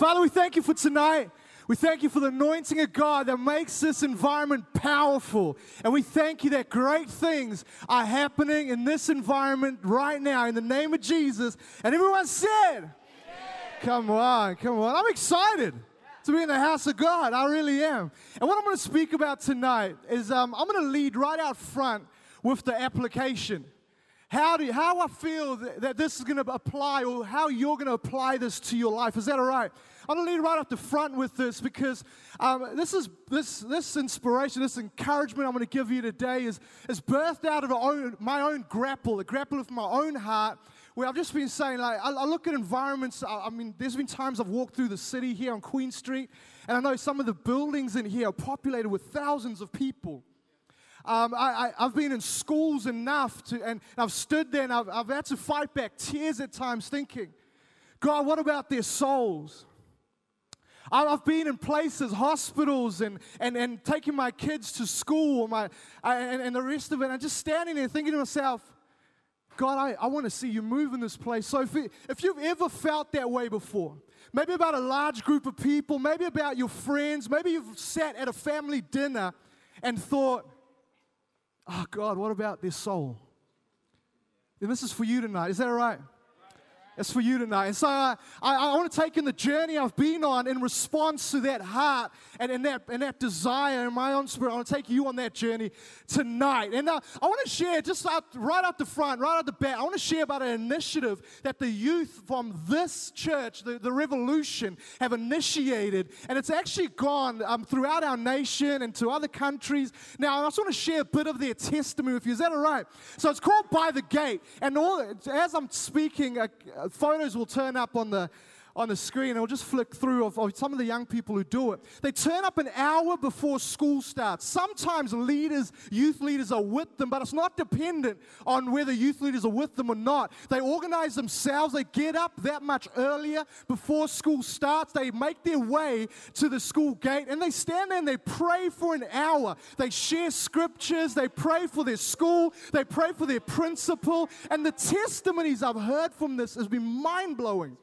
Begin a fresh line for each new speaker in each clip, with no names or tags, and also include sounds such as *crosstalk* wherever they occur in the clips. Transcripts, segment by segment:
Father, we thank you for tonight. We thank you for the anointing of God that makes this environment powerful. And we thank you that great things are happening in this environment right now in the name of Jesus. And everyone said, Come on, come on. I'm excited to be in the house of God. I really am. And what I'm going to speak about tonight is um, I'm going to lead right out front with the application. How, do, how I feel that, that this is going to apply or how you're going to apply this to your life. Is that all right? I'm going to lead right up the front with this because um, this is this this inspiration, this encouragement I'm going to give you today is is birthed out of own, my own grapple, a grapple of my own heart. Where I've just been saying, like, I, I look at environments. I, I mean, there's been times I've walked through the city here on Queen Street, and I know some of the buildings in here are populated with thousands of people. Um, I, have been in schools enough to, and I've stood there and I've, I've had to fight back tears at times thinking, God, what about their souls? I've been in places, hospitals, and, and, and taking my kids to school my, and, and the rest of it. And just standing there thinking to myself, God, I, I want to see you move in this place. So if, it, if you've ever felt that way before, maybe about a large group of people, maybe about your friends, maybe you've sat at a family dinner and thought, oh God, what about this soul? Then this is for you tonight. Is that all right? It's for you tonight. And so uh, I, I want to take in the journey I've been on in response to that heart and, and, that, and that desire in my own spirit. I want to take you on that journey tonight. And uh, I want to share, just out, right out the front, right out the back, I want to share about an initiative that the youth from this church, the, the Revolution, have initiated. And it's actually gone um, throughout our nation and to other countries. Now, I just want to share a bit of their testimony with you. Is that all right? So it's called By the Gate. And all, as I'm speaking, uh, photos will turn up on the on the screen. I'll just flick through of, of, some of the young people who do it. They turn up an hour before school starts. Sometimes leaders, youth leaders, are with them, but it's not dependent on whether youth leaders are with them or not. They organize themselves. They get up that much earlier before school starts. They make their way to the school gate and they stand there and they pray for an hour. They share scriptures. They pray for their school. They pray for their principal. And the testimonies I've heard from this has been mind blowing.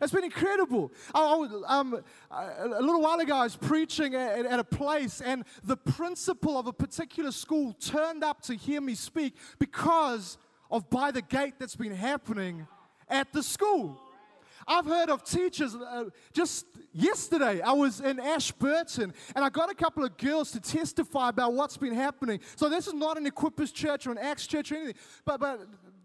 It's been incredible. I, I, um, a little while ago, I was preaching at, at, a place, and the principal of a particular school turned up to hear me speak because of by the gate that's been happening at the school. I've heard of teachers. Uh, just yesterday, I was in Ashburton and I got a couple of girls to testify about what's been happening. So, this is not an Equippers church or an Acts church or anything, but, but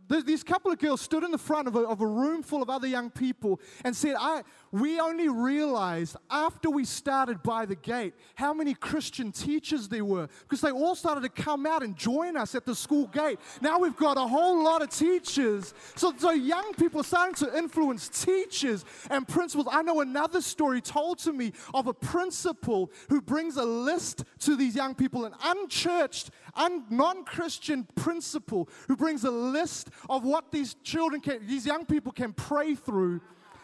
these couple of girls stood in the front of a, of a room full of other young people and said, I, We only realized after we started by the gate how many Christian teachers there were because they all started to come out and join us at the school gate. Now we've got a whole lot of teachers. So, so young people are starting to influence teachers and principals. I know another story told to me of a principal who brings a list to these young people, an unchurched, un- non Christian principal who brings a list of what these children can, these young people can pray through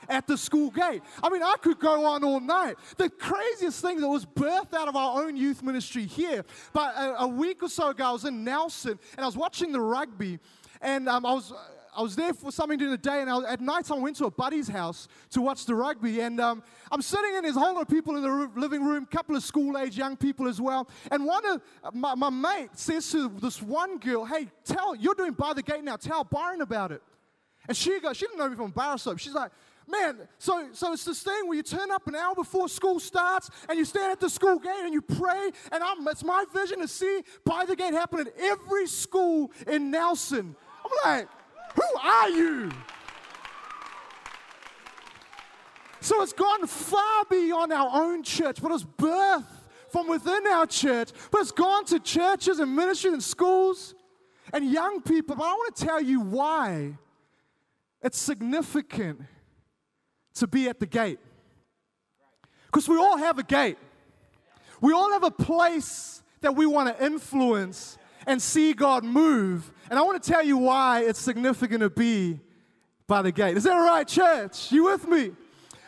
at the school gate. I mean, I could go on all night. The craziest thing that was birthed out of our own youth ministry here. But a, a week or so ago, I was in Nelson and I was watching the rugby, and um, I was. I was there for something during the day, and was, at night I went to a buddy's house to watch the rugby. And um, I'm sitting in, there's a whole lot of people in the living room, a couple of school age young people as well. And one of my, my mate says to this one girl, Hey, tell, you're doing by the gate now, tell Byron about it. And she goes, She didn't know me from bar soap. She's like, Man, so, so it's this thing where you turn up an hour before school starts and you stand at the school gate and you pray. And I'm, it's my vision to see by the gate happen at every school in Nelson. I'm like, who are you? So it's gone far beyond our own church, but it's birthed from within our church, but it's gone to churches and ministries and schools and young people. But I want to tell you why it's significant to be at the gate. Because we all have a gate, we all have a place that we want to influence and see God move. And I want to tell you why it's significant to be by the gate. Is that right, church? You with me?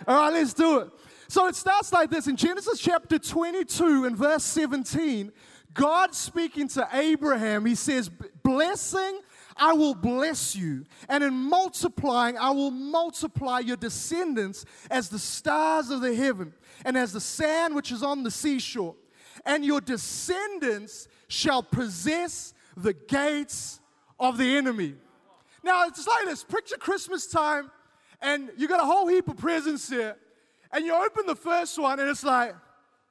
All right, let's do it. So it starts like this in Genesis chapter 22 and verse 17. God speaking to Abraham, he says, Blessing I will bless you, and in multiplying, I will multiply your descendants as the stars of the heaven and as the sand which is on the seashore. And your descendants shall possess the gates of the enemy. Now, it's like this picture Christmas time, and you got a whole heap of presents here, and you open the first one, and it's like,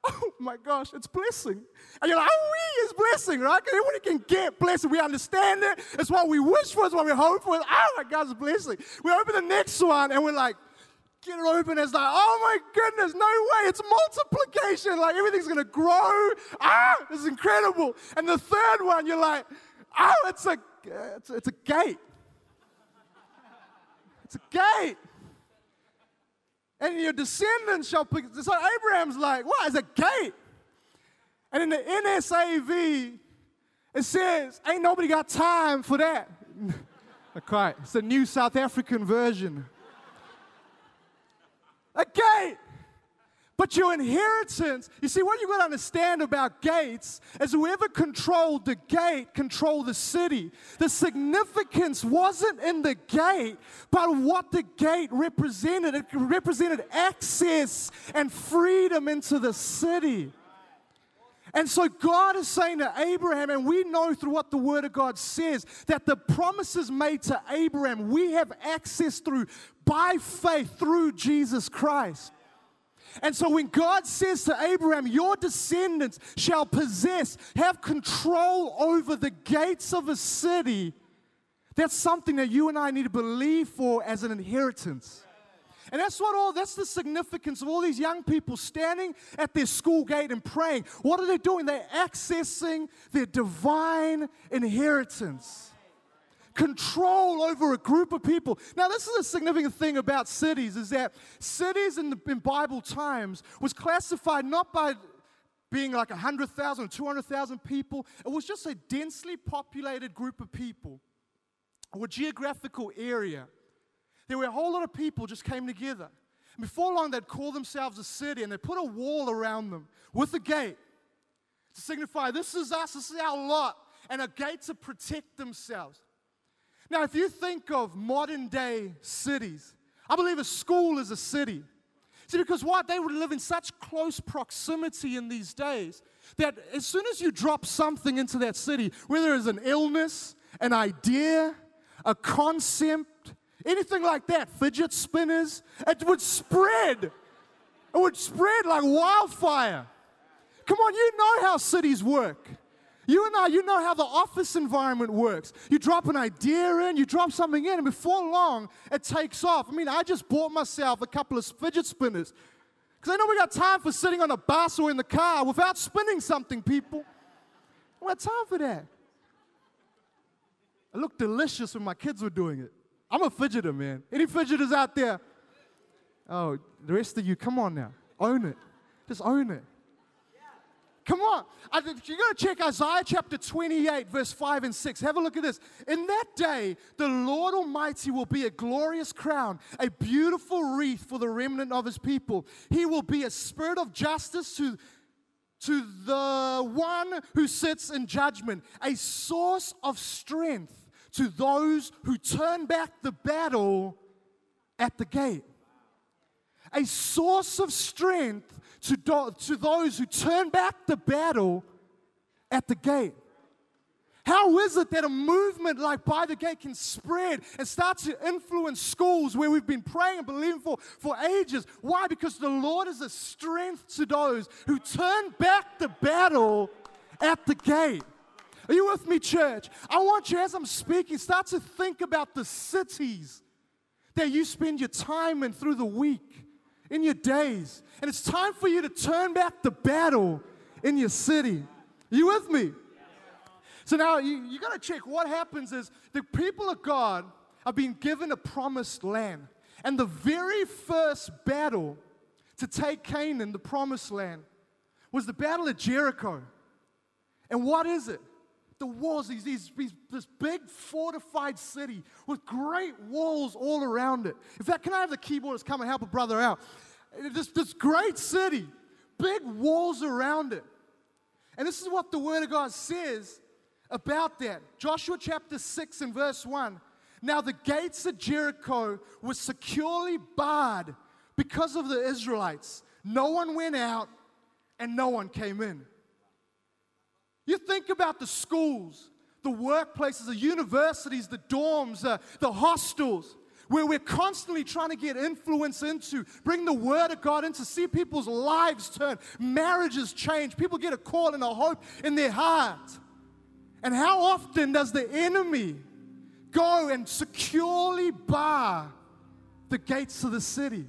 oh my gosh, it's blessing. And you're like, oh, we is blessing, right? Because everybody can get blessing. We understand it. It's what we wish for, it's what we hope for. Oh my gosh, it's blessing. We open the next one, and we're like, get it open. It's like, oh my goodness, no way. It's multiplication. Like everything's going to grow. Ah, it's incredible. And the third one, you're like, oh, it's a, it's a, it's a gate. It's a gate. And your descendants shall pick. So Abraham's like, what? It's a gate. And in the NSAV, it says, ain't nobody got time for that. *laughs* okay, it's the new South African version a gate. But your inheritance, you see, what you got to understand about gates is whoever controlled the gate controlled the city. The significance wasn't in the gate, but what the gate represented. It represented access and freedom into the city. And so God is saying to Abraham, and we know through what the Word of God says, that the promises made to Abraham, we have access through by faith through Jesus Christ. And so when God says to Abraham, Your descendants shall possess, have control over the gates of a city, that's something that you and I need to believe for as an inheritance. And that's what all that's the significance of all these young people standing at their school gate and praying. What are they doing? They're accessing their divine inheritance. Control over a group of people. Now, this is a significant thing about cities is that cities in, the, in Bible times was classified not by being like 100,000 or 200,000 people. It was just a densely populated group of people or geographical area there were a whole lot of people just came together. Before long, they'd call themselves a city and they put a wall around them with a gate to signify this is us, this is our lot, and a gate to protect themselves. Now, if you think of modern day cities, I believe a school is a city. See, because what? They would live in such close proximity in these days that as soon as you drop something into that city, whether it's an illness, an idea, a concept, anything like that, fidget spinners, it would spread. It would spread like wildfire. Come on, you know how cities work. You and I, you know how the office environment works. You drop an idea in, you drop something in, and before long, it takes off. I mean, I just bought myself a couple of fidget spinners because I know we got time for sitting on a bus or in the car without spinning something, people. We got time for that. It looked delicious when my kids were doing it. I'm a fidgeter, man. Any fidgeters out there? Oh, the rest of you, come on now. Own it. Just own it. Come on. You got to check Isaiah chapter 28, verse 5 and 6. Have a look at this. In that day, the Lord Almighty will be a glorious crown, a beautiful wreath for the remnant of his people. He will be a spirit of justice to, to the one who sits in judgment, a source of strength to those who turn back the battle at the gate. A source of strength to, do, to those who turn back the battle at the gate. How is it that a movement like By the Gate can spread and start to influence schools where we've been praying and believing for for ages? Why? Because the Lord is a strength to those who turn back the battle at the gate. Are you with me, church? I want you, as I'm speaking, start to think about the cities that you spend your time in through the week, in your days. And it's time for you to turn back the battle in your city. You with me? So now you, you got to check what happens is the people of God are being given a promised land. And the very first battle to take Canaan, the promised land, was the Battle of Jericho. And what is it? The walls, these, these, these, this big fortified city with great walls all around it. In fact, can I have the keyboardist come and help a brother out? This, this great city, big walls around it. And this is what the Word of God says about that. Joshua chapter 6 and verse 1. Now the gates of Jericho were securely barred because of the Israelites. No one went out and no one came in. You think about the schools, the workplaces, the universities, the dorms, uh, the hostels, where we're constantly trying to get influence into, bring the word of God into, see people's lives turn, marriages change, people get a call and a hope in their heart. And how often does the enemy go and securely bar the gates of the city?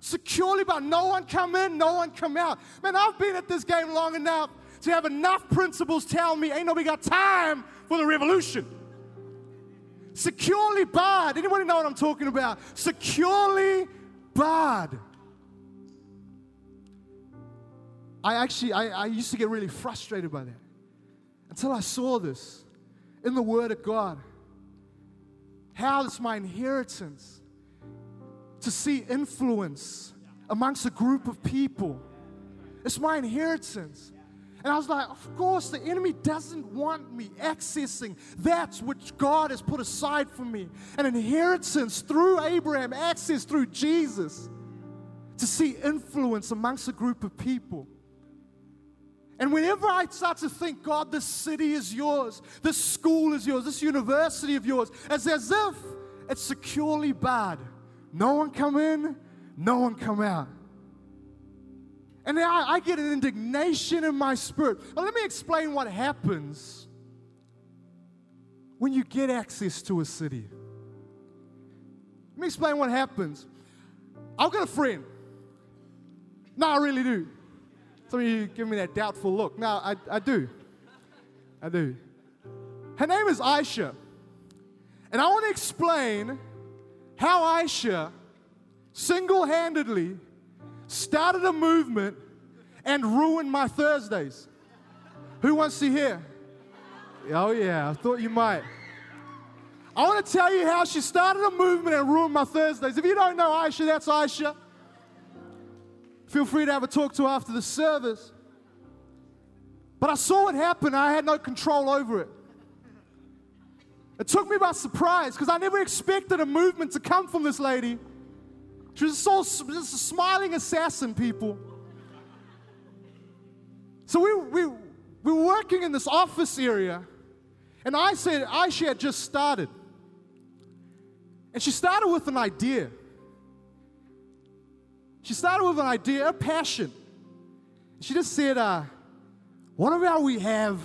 Securely bar. No one come in, no one come out. Man, I've been at this game long enough to have enough principles tell me ain't nobody got time for the revolution. Securely barred. Anybody know what I'm talking about? Securely barred. I actually, I, I used to get really frustrated by that until I saw this in the Word of God. How it's my inheritance to see influence amongst a group of people. It's my inheritance. And I was like, of course, the enemy doesn't want me accessing that which God has put aside for me an inheritance through Abraham, access through Jesus to see influence amongst a group of people. And whenever I start to think, God, this city is yours, this school is yours, this university of yours, it's as if it's securely barred. No one come in, no one come out. And I, I get an indignation in my spirit. Now, let me explain what happens when you get access to a city. Let me explain what happens. I've got a friend. No, I really do. Some of you give me that doubtful look. No, I, I do. I do. Her name is Aisha. And I want to explain how Aisha single handedly started a movement and ruined my Thursdays. Who wants to hear? Oh, yeah, I thought you might. I want to tell you how she started a movement and ruined my Thursdays. If you don't know Aisha, that's Aisha. Feel free to have a talk to her after the service. But I saw it happen, I had no control over it. It took me by surprise because I never expected a movement to come from this lady. She was so just a smiling assassin, people. So we, we, we were working in this office area, and I said, Aisha had just started. And she started with an idea. She started with an idea, a passion. She just said, uh, What about we have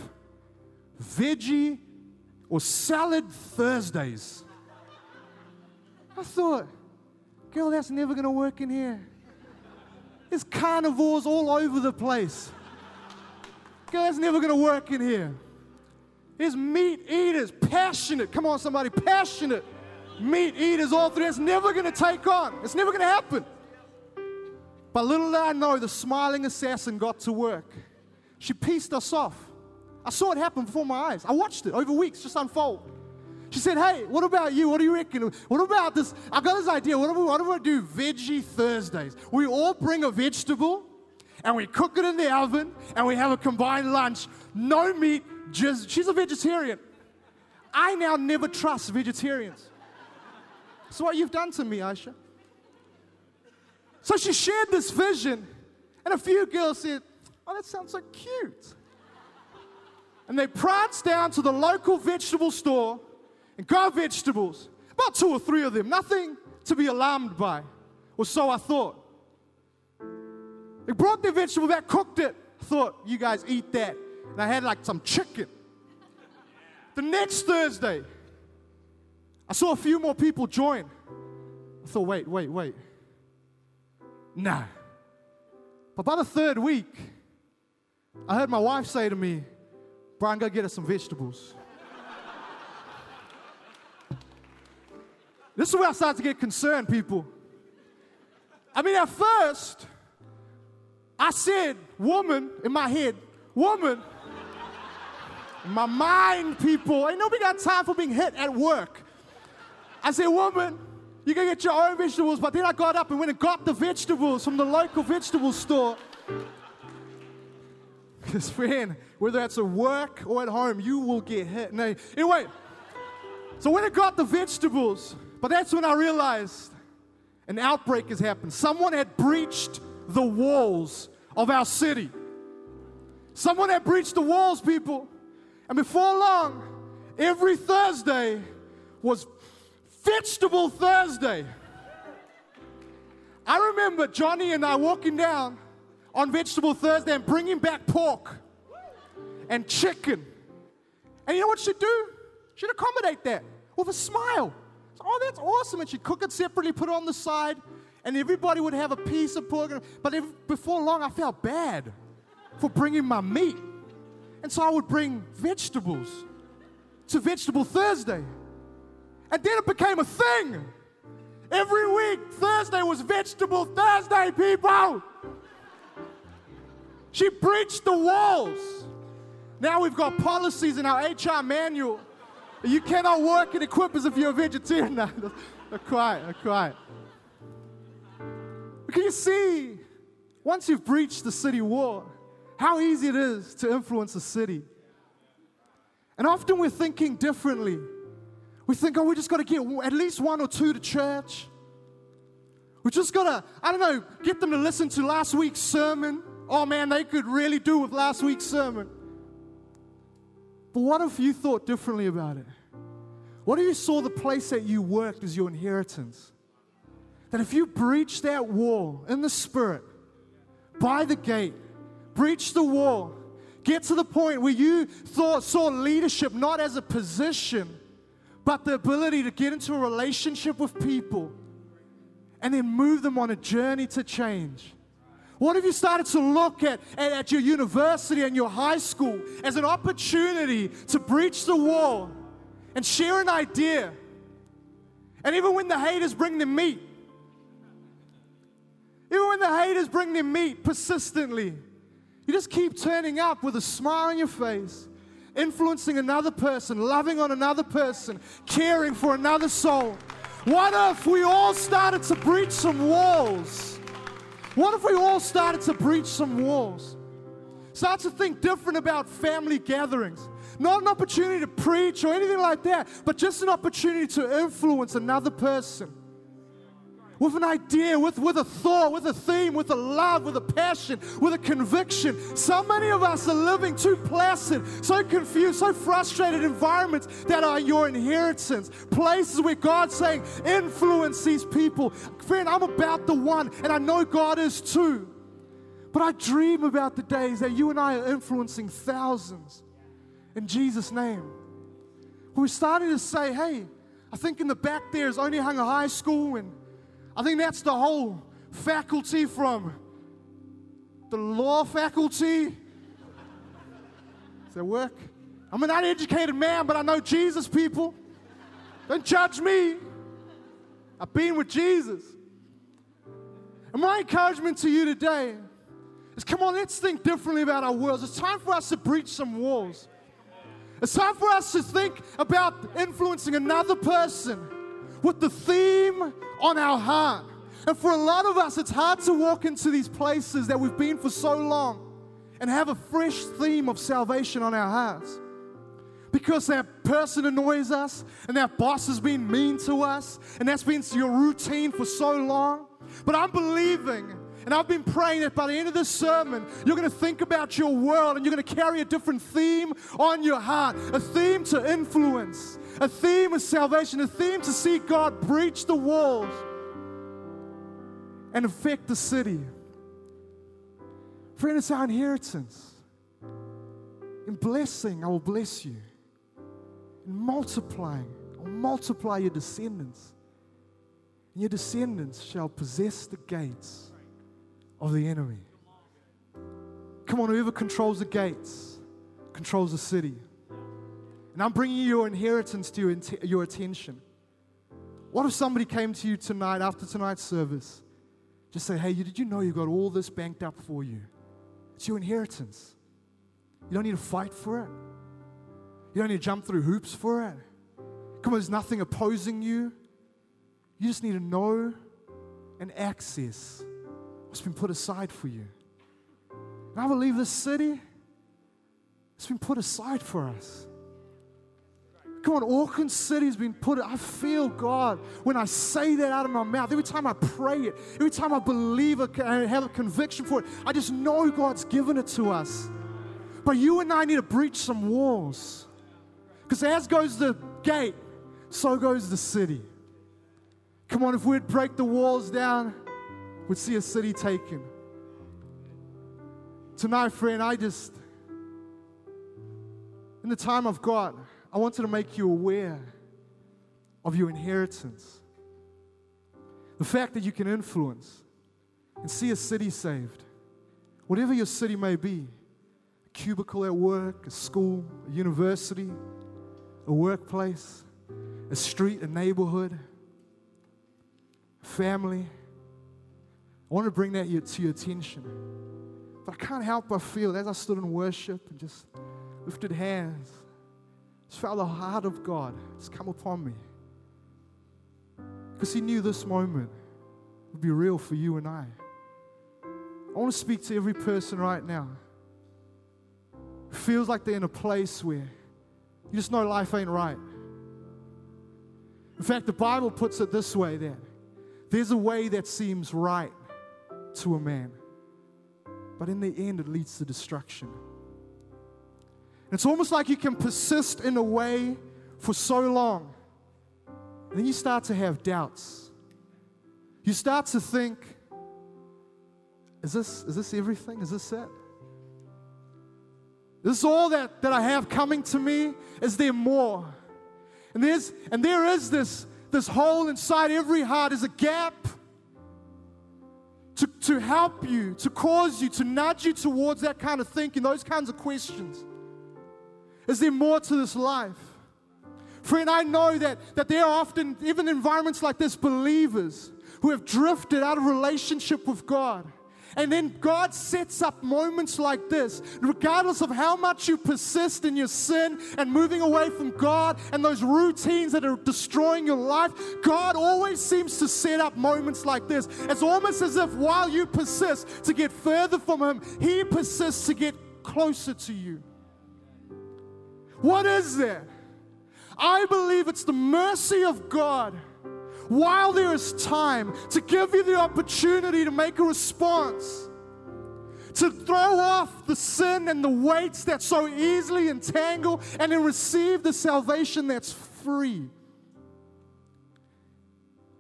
veggie or salad Thursdays? I thought, Girl, that's never going to work in here. There's carnivores all over the place. Girl, that's never going to work in here. There's meat eaters, passionate. Come on, somebody, passionate meat eaters all through. It's never going to take on. It's never going to happen. But little did I know, the smiling assassin got to work. She pieced us off. I saw it happen before my eyes. I watched it over weeks just unfold. She said, Hey, what about you? What do you reckon? What about this? I got this idea. What do we, what do, we do Veggie Thursdays. We all bring a vegetable and we cook it in the oven and we have a combined lunch. No meat, just, she's a vegetarian. I now never trust vegetarians. That's what you've done to me, Aisha. So she shared this vision, and a few girls said, Oh, that sounds so cute. And they pranced down to the local vegetable store and got vegetables, about two or three of them, nothing to be alarmed by, or so I thought. They brought their vegetable back, cooked it. thought, you guys eat that. And I had like some chicken. The next Thursday, I saw a few more people join. I thought, wait, wait, wait. Nah. But by the third week, I heard my wife say to me, Byron, go get us some vegetables. This is where I start to get concerned, people. I mean, at first, I said, woman, in my head, woman. My mind, people, ain't nobody got time for being hit at work. I said, woman, you can get your own vegetables. But then I got up and went and got the vegetables from the local vegetable store. Because, friend, whether that's at work or at home, you will get hit. No, anyway, so when I got the vegetables, but that's when I realized an outbreak has happened. Someone had breached the walls of our city. Someone had breached the walls, people. And before long, every Thursday was Vegetable Thursday. I remember Johnny and I walking down on Vegetable Thursday and bringing back pork and chicken. And you know what she'd do? She'd accommodate that with a smile. Oh, that's awesome. And she'd cook it separately, put it on the side, and everybody would have a piece of pork. But if, before long, I felt bad for bringing my meat. And so I would bring vegetables to Vegetable Thursday. And then it became a thing. Every week, Thursday was Vegetable Thursday, people. She breached the walls. Now we've got policies in our HR manual. You cannot work in Equippers if you're a vegetarian. They're quiet, they're quiet. Can you see, once you've breached the city wall, how easy it is to influence a city? And often we're thinking differently. We think, oh, we just got to get at least one or two to church. We just got to, I don't know, get them to listen to last week's sermon. Oh man, they could really do with last week's sermon. But what if you thought differently about it? What if you saw the place that you worked as your inheritance? That if you breach that wall in the spirit, by the gate, breach the wall, get to the point where you thought, saw leadership not as a position, but the ability to get into a relationship with people and then move them on a journey to change. What if you started to look at, at, at, your university and your high school as an opportunity to breach the wall and share an idea? And even when the haters bring the meat, even when the haters bring their meat persistently, you just keep turning up with a smile on your face, influencing another person, loving on another person, caring for another soul. What if we all started to breach some walls? What if we all started to breach some walls? Start to think different about family gatherings. Not an opportunity to preach or anything like that, but just an opportunity to influence another person with an idea, with, with a thought, with a theme, with a love, with a passion, with a conviction. So many of us are living too placid, so confused, so frustrated environments that are your inheritance. Places where God's saying, influence these people. Friend, I'm about the one, and I know God is too. But I dream about the days that you and I are influencing thousands in Jesus' name. We're starting to say, hey, I think in the back there is Onehunga high school and I think that's the whole faculty from the law faculty. Does that work? I'm an uneducated man, but I know Jesus, people. Don't judge me. I've been with Jesus. And my encouragement to you today is come on, let's think differently about our worlds. It's time for us to breach some walls. It's time for us to think about influencing another person with the theme on our heart. And for a lot of us, it's hard to walk into these places that we've been for so long and have a fresh theme of salvation on our hearts. Because that person annoys us and that boss has been mean to us and that's been your routine for so long. But I'm believing and I've been praying that by the end of this sermon, you're going to think about your world and you're going to carry a different theme on your heart a theme to influence, a theme of salvation, a theme to see God breach the walls and affect the city. Friend, it's our inheritance. In blessing, I will bless you. In multiplying, I will multiply your descendants. And your descendants shall possess the gates of the enemy. Come on, whoever controls the gates controls the city. And I'm bringing your inheritance to your, attention. What if somebody came to you tonight after tonight's service? Just say, hey, did you know you got all this banked up for you? It's your inheritance. You don't need to fight for it. You don't need to jump through hoops for it. Come on, there's nothing opposing you. You just need to know and access what's been put aside for you. And I believe this city It's been put aside for us. Come on, Auckland City's been put. I feel God when I say that out of my mouth. Every time I pray it, every time I believe it, I have a conviction for it. I just know God's given it to us. But you and I need to breach some walls. Because as goes the gate, so goes the city. Come on, if we'd break the walls down, we'd see a city taken. Tonight, friend, I just, in the time of God, I wanted to make you aware of your inheritance. The fact that you can influence and see a city saved. Whatever your city may be a cubicle at work, a school, a university, a workplace, a street, a neighborhood, family. I want to bring that to your attention. But I can't help but feel as I stood in worship and just lifted hands just felt the heart of God just come upon me. Because He knew this moment would be real for you and I. I want to speak to every person right now feels like they're in a place where you just know life ain't right. In fact, the Bible puts it this way that there's a way that seems right to a man, but in the end, it leads to destruction. It's almost like you can persist in a way for so long. And then you start to have doubts. You start to think, is this, is this everything? Is this it? Is this all that, that I have coming to me? Is there more? And there's and there is this, this hole inside every heart, is a gap to, to help you, to cause you, to nudge you towards that kind of thinking, those kinds of questions. Is there more to this life? Friend, I know that, that there are often, even environments like this, believers who have drifted out of relationship with God. And then God sets up moments like this, regardless of how much you persist in your sin and moving away from God and those routines that are destroying your life. God always seems to set up moments like this. It's almost as if while you persist to get further from Him, He persists to get closer to you. What is there? I believe it's the mercy of God while there is time to give you the opportunity to make a response, to throw off the sin and the weights that so easily entangle, and then receive the salvation that's free.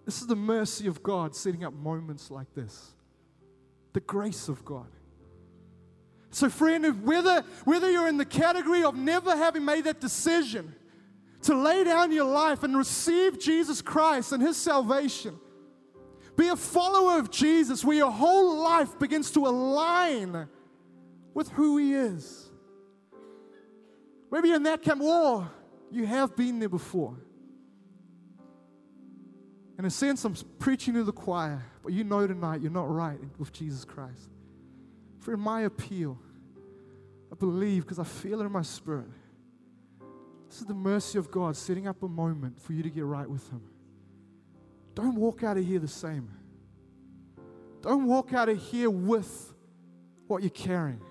This is the mercy of God setting up moments like this, the grace of God. So, friend, whether, whether you're in the category of never having made that decision to lay down your life and receive Jesus Christ and His salvation, be a follower of Jesus where your whole life begins to align with who He is. Maybe in that camp, or you have been there before. In a sense, I'm preaching to the choir, but you know tonight you're not right with Jesus Christ. For my appeal, I believe because I feel it in my spirit. This is the mercy of God setting up a moment for you to get right with Him. Don't walk out of here the same. Don't walk out of here with what you're carrying,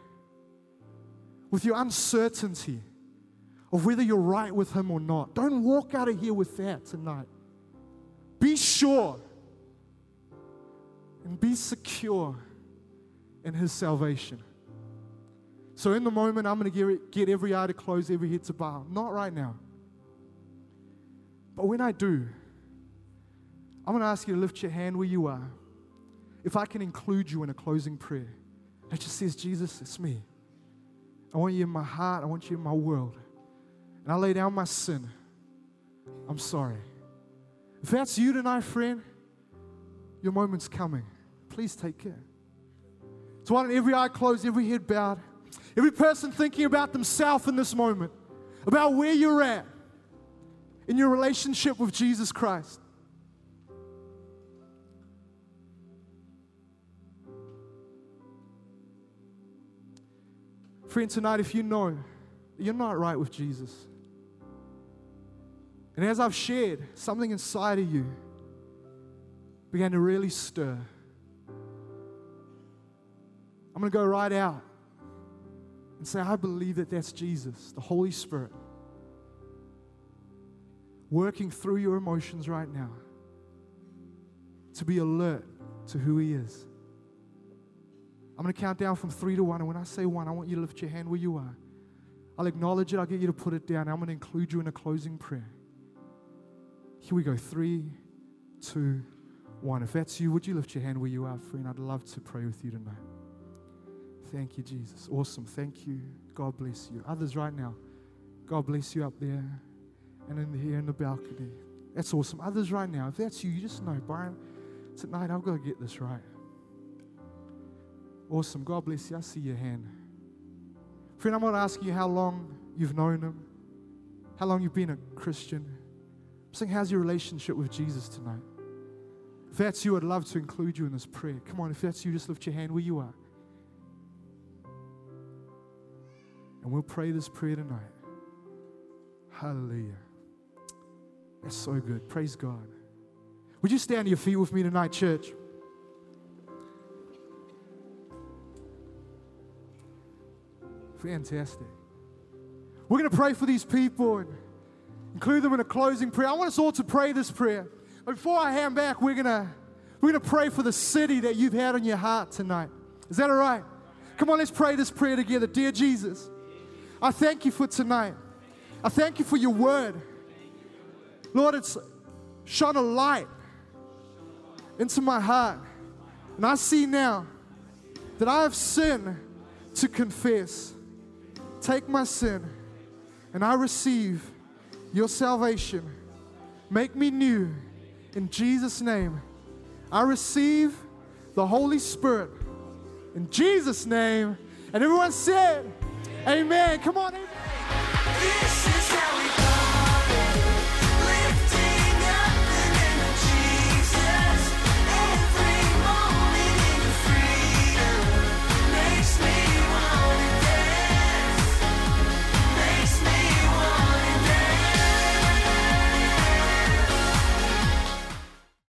with your uncertainty of whether you're right with Him or not. Don't walk out of here with that tonight. Be sure and be secure in His salvation. So, in the moment, I'm going to get, every eye to close, every head to bow. Not right now. But when I do, I'm going to ask you to lift your hand where you are. If I can include you in a closing prayer that just says, Jesus, it's me. I want you in my heart. I want you in my world. And I lay down my sin. I'm sorry. If that's you tonight, friend, your moment's coming. Please take care. So, why don't every eye closed, every head bowed? Every person thinking about themselves in this moment, about where you're at in your relationship with Jesus Christ. Friend, tonight, if you know you're not right with Jesus, and as I've shared, something inside of you began to really stir. I'm going to go right out. And say, I believe that that's Jesus, the Holy Spirit, working through your emotions right now to be alert to who He is. I'm going to count down from three to one. And when I say one, I want you to lift your hand where you are. I'll acknowledge it. I'll get you to put it down. I'm going to include you in a closing prayer. Here we go. Three, two, one. If that's you, would you lift your hand where you are, friend? I'd love to pray with you tonight. Thank you, Jesus. Awesome. Thank you. God bless you. Others right now, God bless you up there and in here in the balcony. That's awesome. Others right now, if that's you, you just know, Byron, tonight I've got to get this right. Awesome. God bless you. I see your hand. Friend, I'm not asking you how long you've known Him, how long you've been a Christian. I'm saying, how's your relationship with Jesus tonight? If that's you, I'd love to include you in this prayer. Come on, if that's you, just lift your hand where you are. And we'll pray this prayer tonight. Hallelujah. That's so good. Praise God. Would you stand to your feet with me tonight, church? Fantastic. We're going to pray for these people and include them in a closing prayer. I want us all to pray this prayer. But before I hand back, we're going to we're going to pray for the city that you've had on your heart tonight. Is that all right? Come on, let's pray this prayer together. Dear Jesus, I thank you for tonight. I thank you for your word. Lord, it's shone a light into my heart. And I see now that I have sin to confess. Take my sin and I receive your salvation. Make me new in Jesus' name. I receive the Holy Spirit in Jesus' name. And everyone said, Amen. Come on, amen.